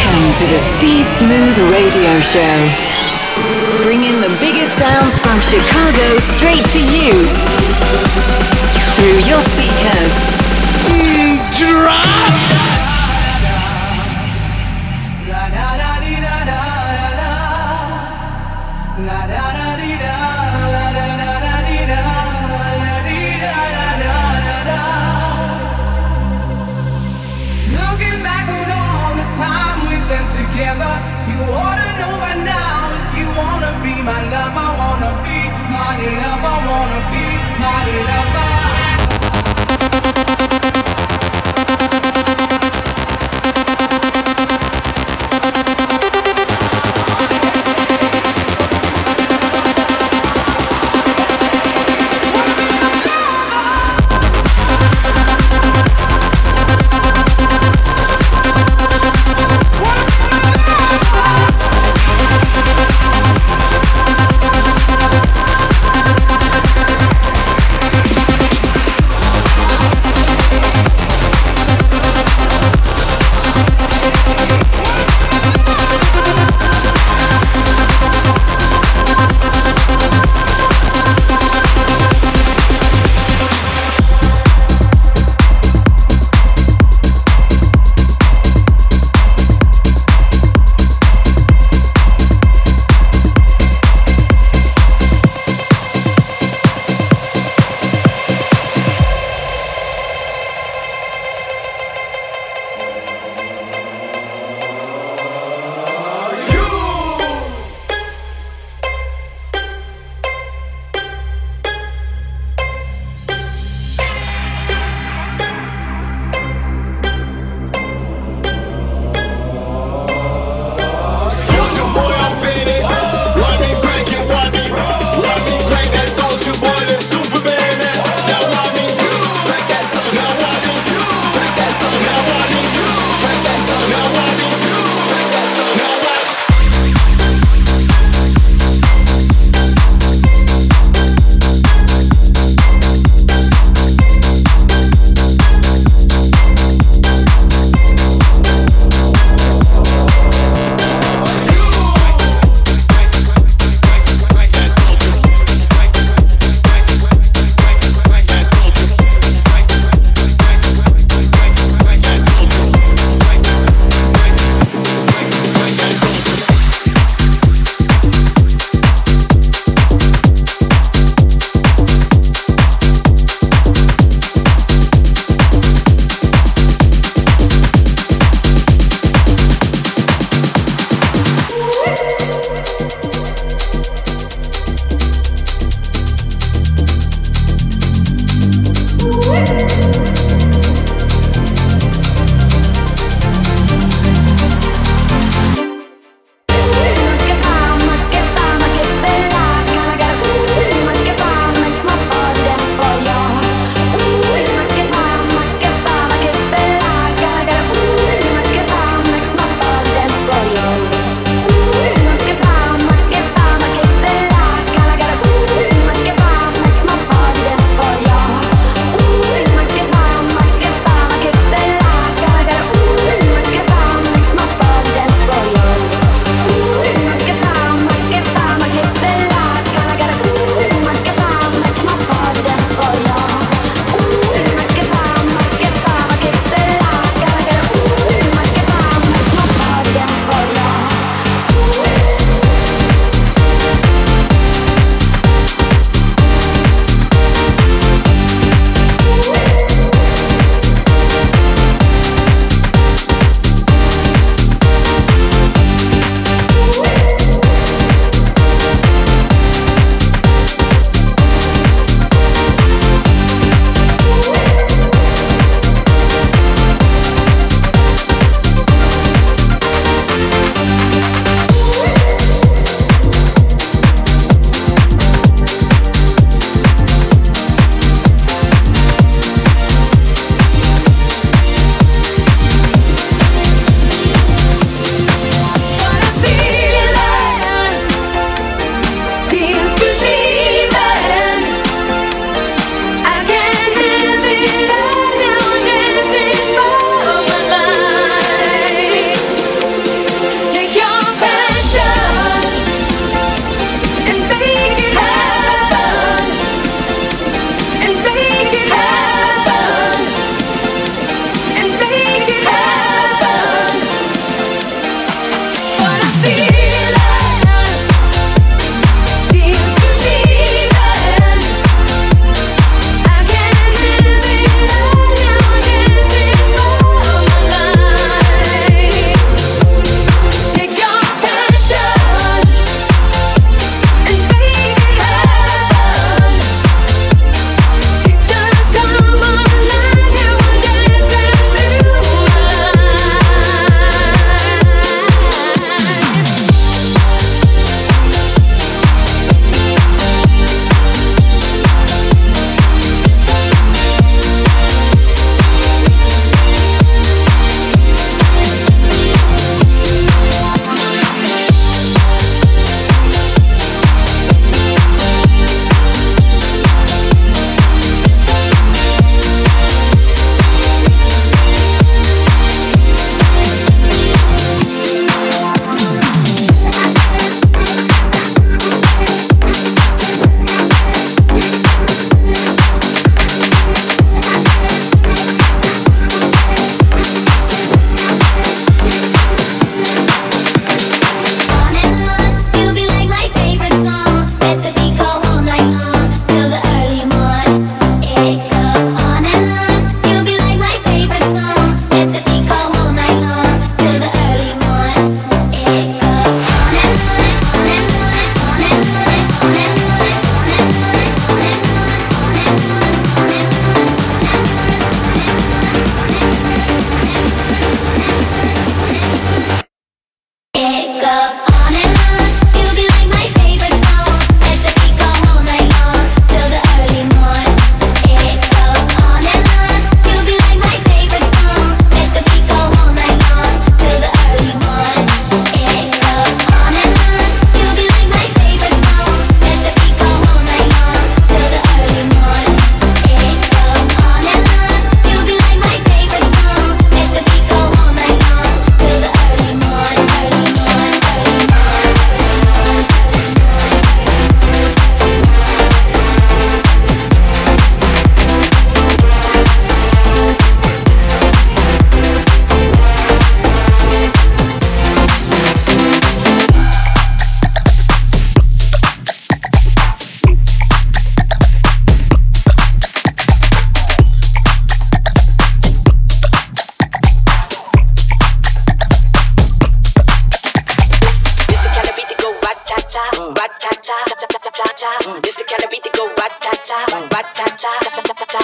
Welcome to the Steve Smooth Radio Show. Bringing the biggest sounds from Chicago straight to you through your speakers. Mm, drop!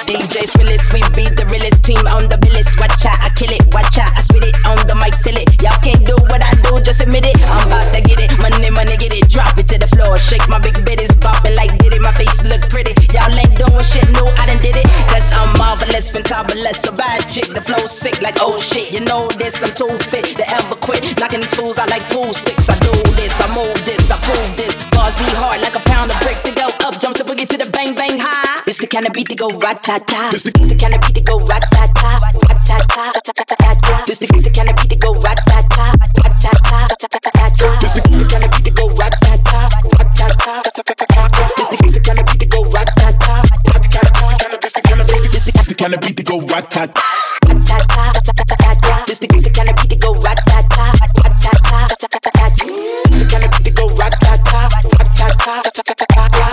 DJ Swillis, we beat the realest team on the billis. Watch out, I kill it, watch out, I spit it on the mic, fill it. Y'all can't do what I do, just admit it. I'm about to get it, money, money, get it, drop it to the floor. Shake my big bitties, bopping like did it. My face look pretty. Y'all ain't doing shit new, I done did it. Cause I'm marvelous, fantabulous, a bad chick. The flow sick like oh shit. You know this, I'm too fit to ever quit. Knocking these fools out like pool sticks. I do this, I move This the kind of beat to go ratata. This the kind of beat that go ratata, ratata, ratata. This the kind of beat to go ratata, ratata, ratata. This the kind of beat to go ratata, ratata, ratata. This the kind of beat to go ratata, ratata, ratata. This the kind of beat that go ratata, ratata. This the kind of beat that go ratata, ratata, ratata. This the kind of beat that go ratata, ratata, ratata.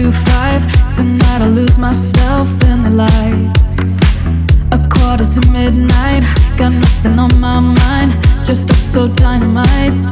to five. Tonight I lose myself in the lights. A quarter to midnight, got nothing on my mind. Dressed up so dynamite.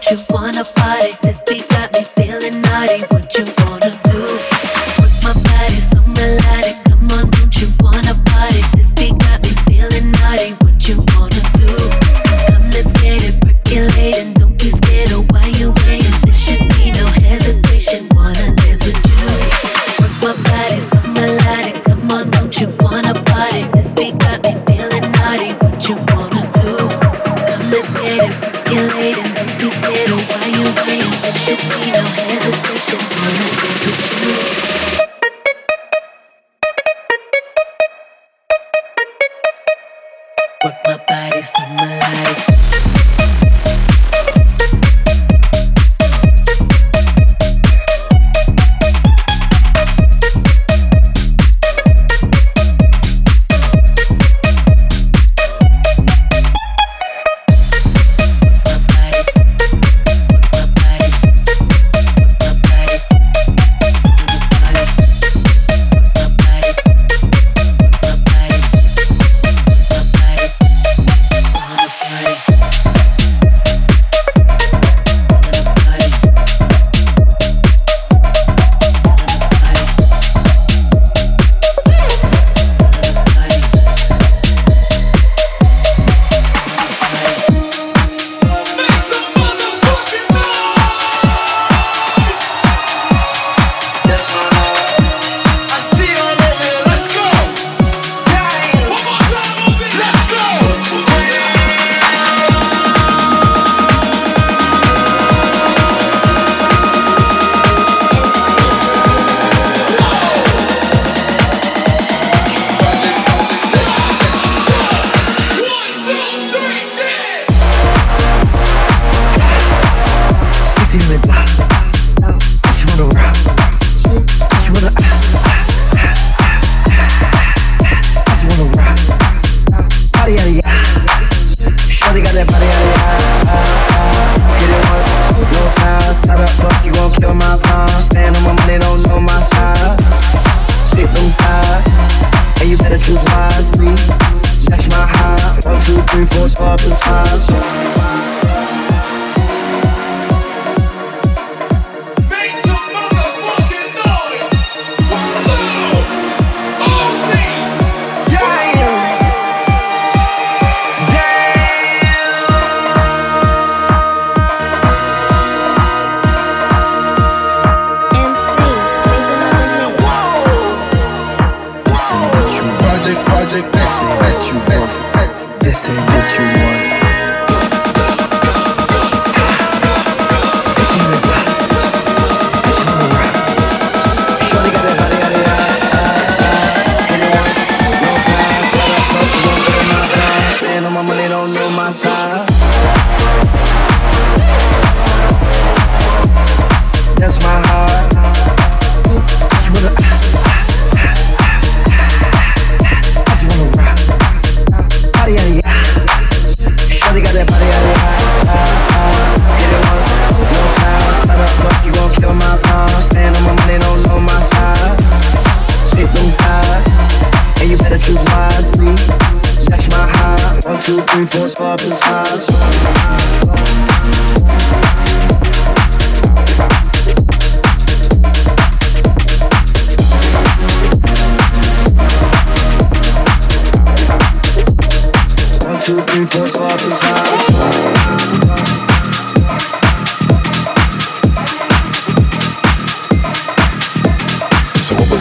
This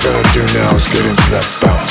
gotta do now is get into that bounce.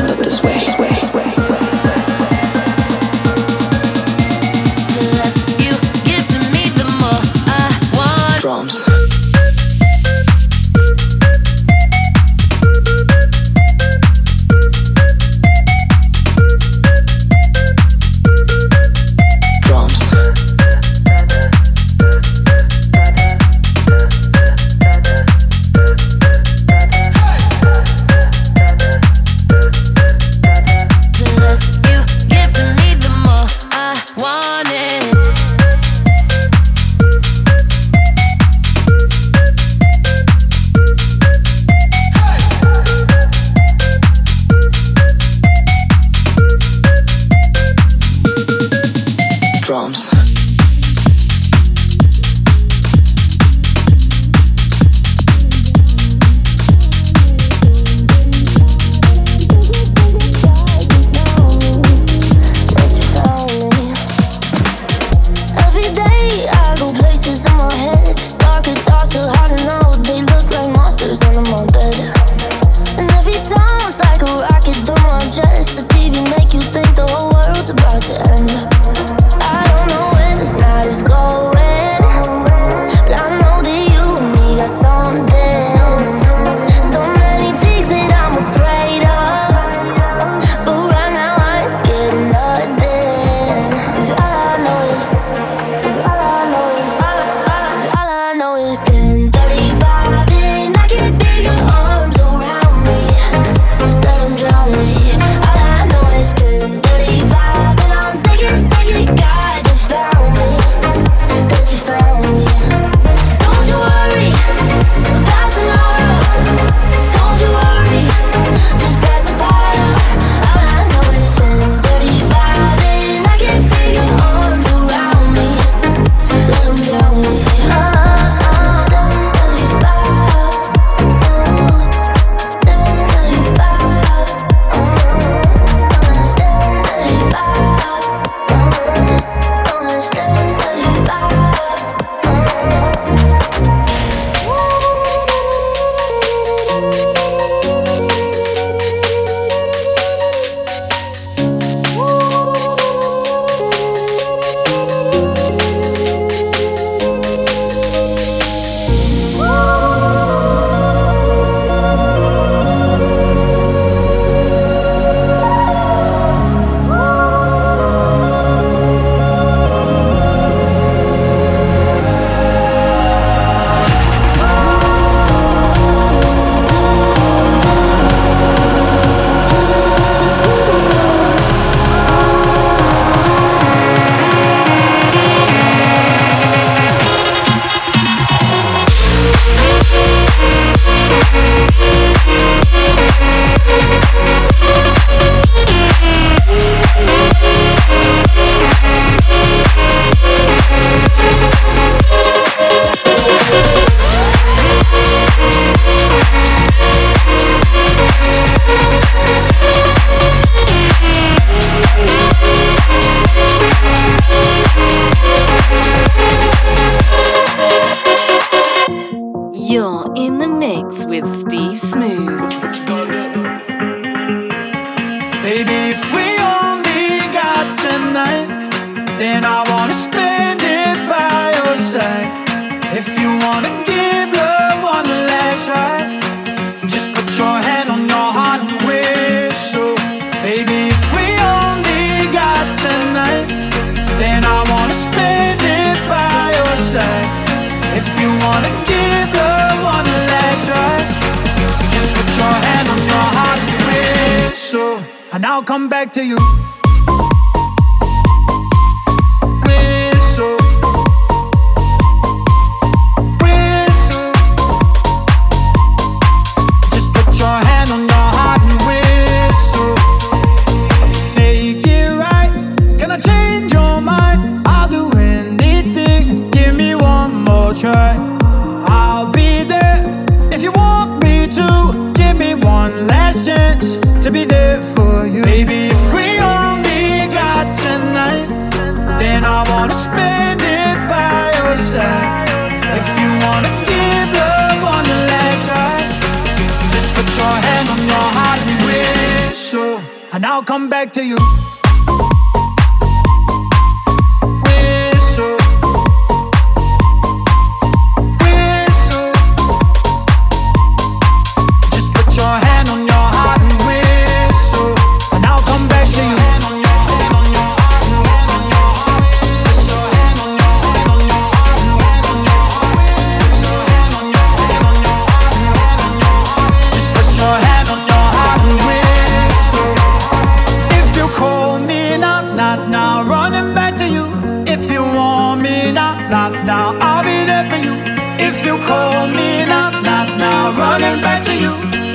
now. I'll be there for you if you call me, now. not now. Running back to you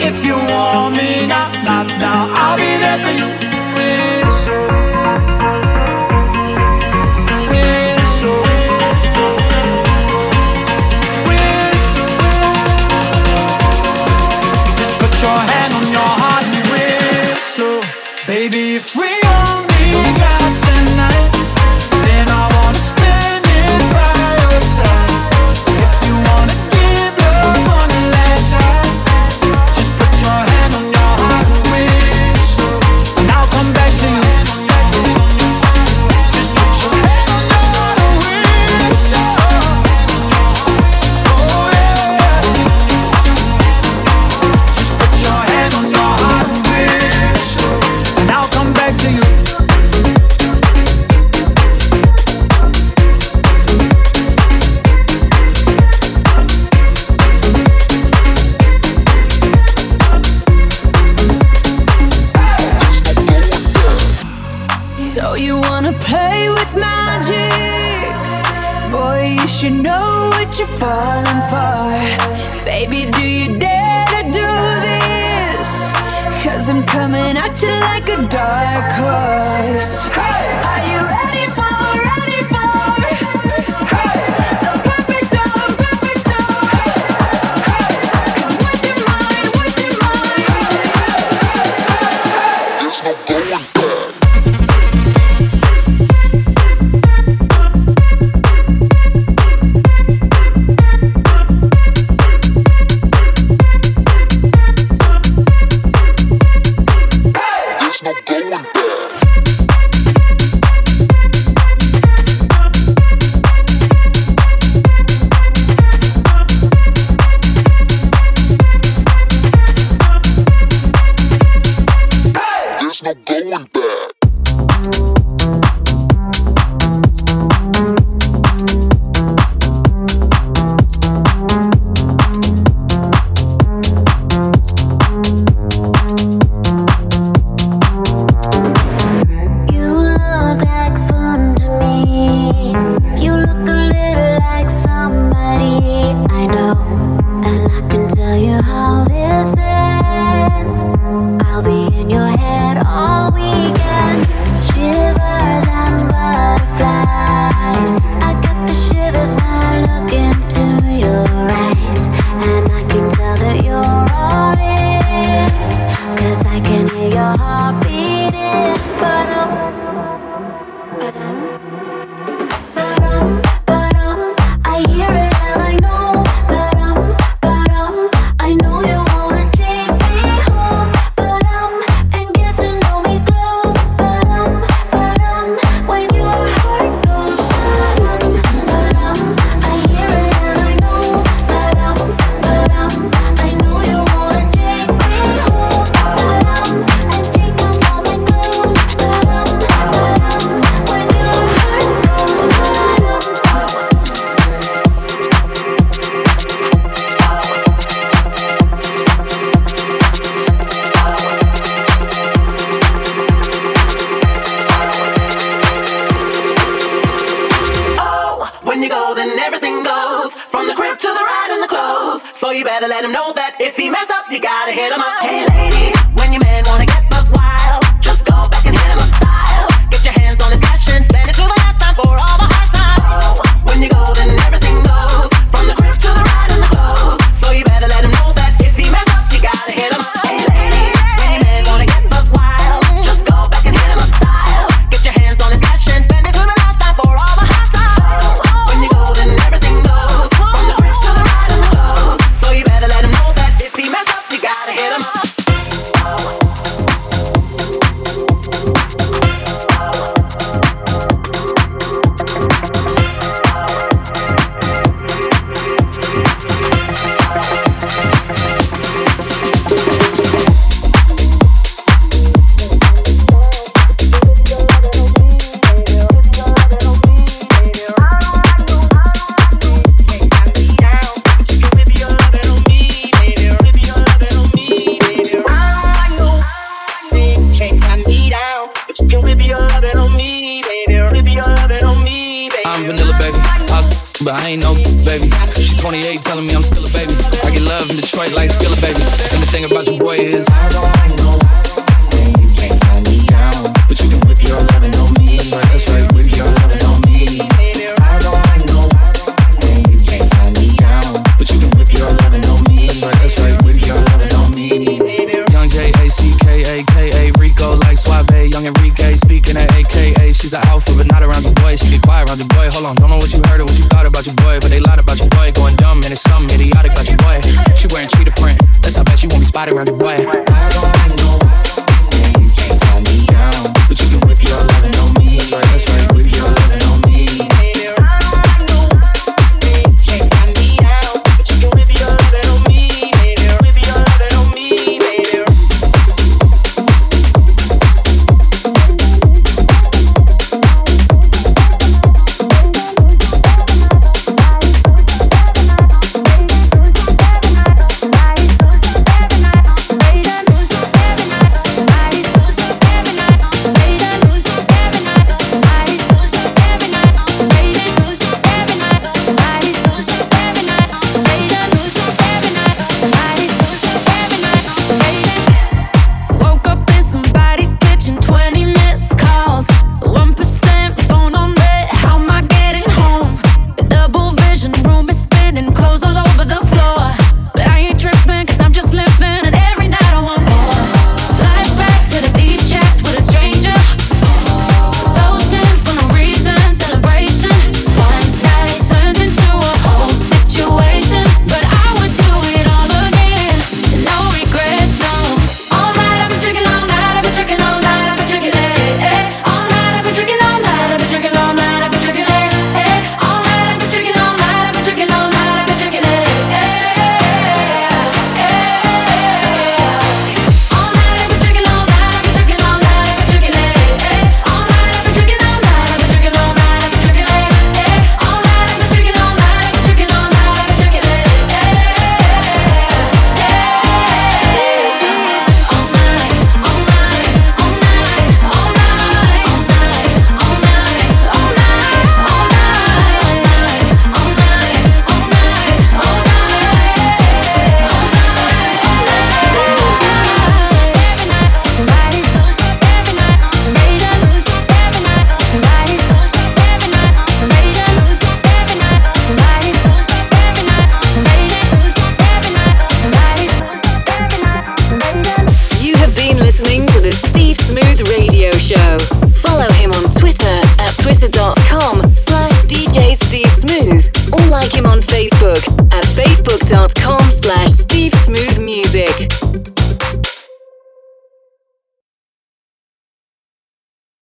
if you want me, now. not now. I'll be there for you.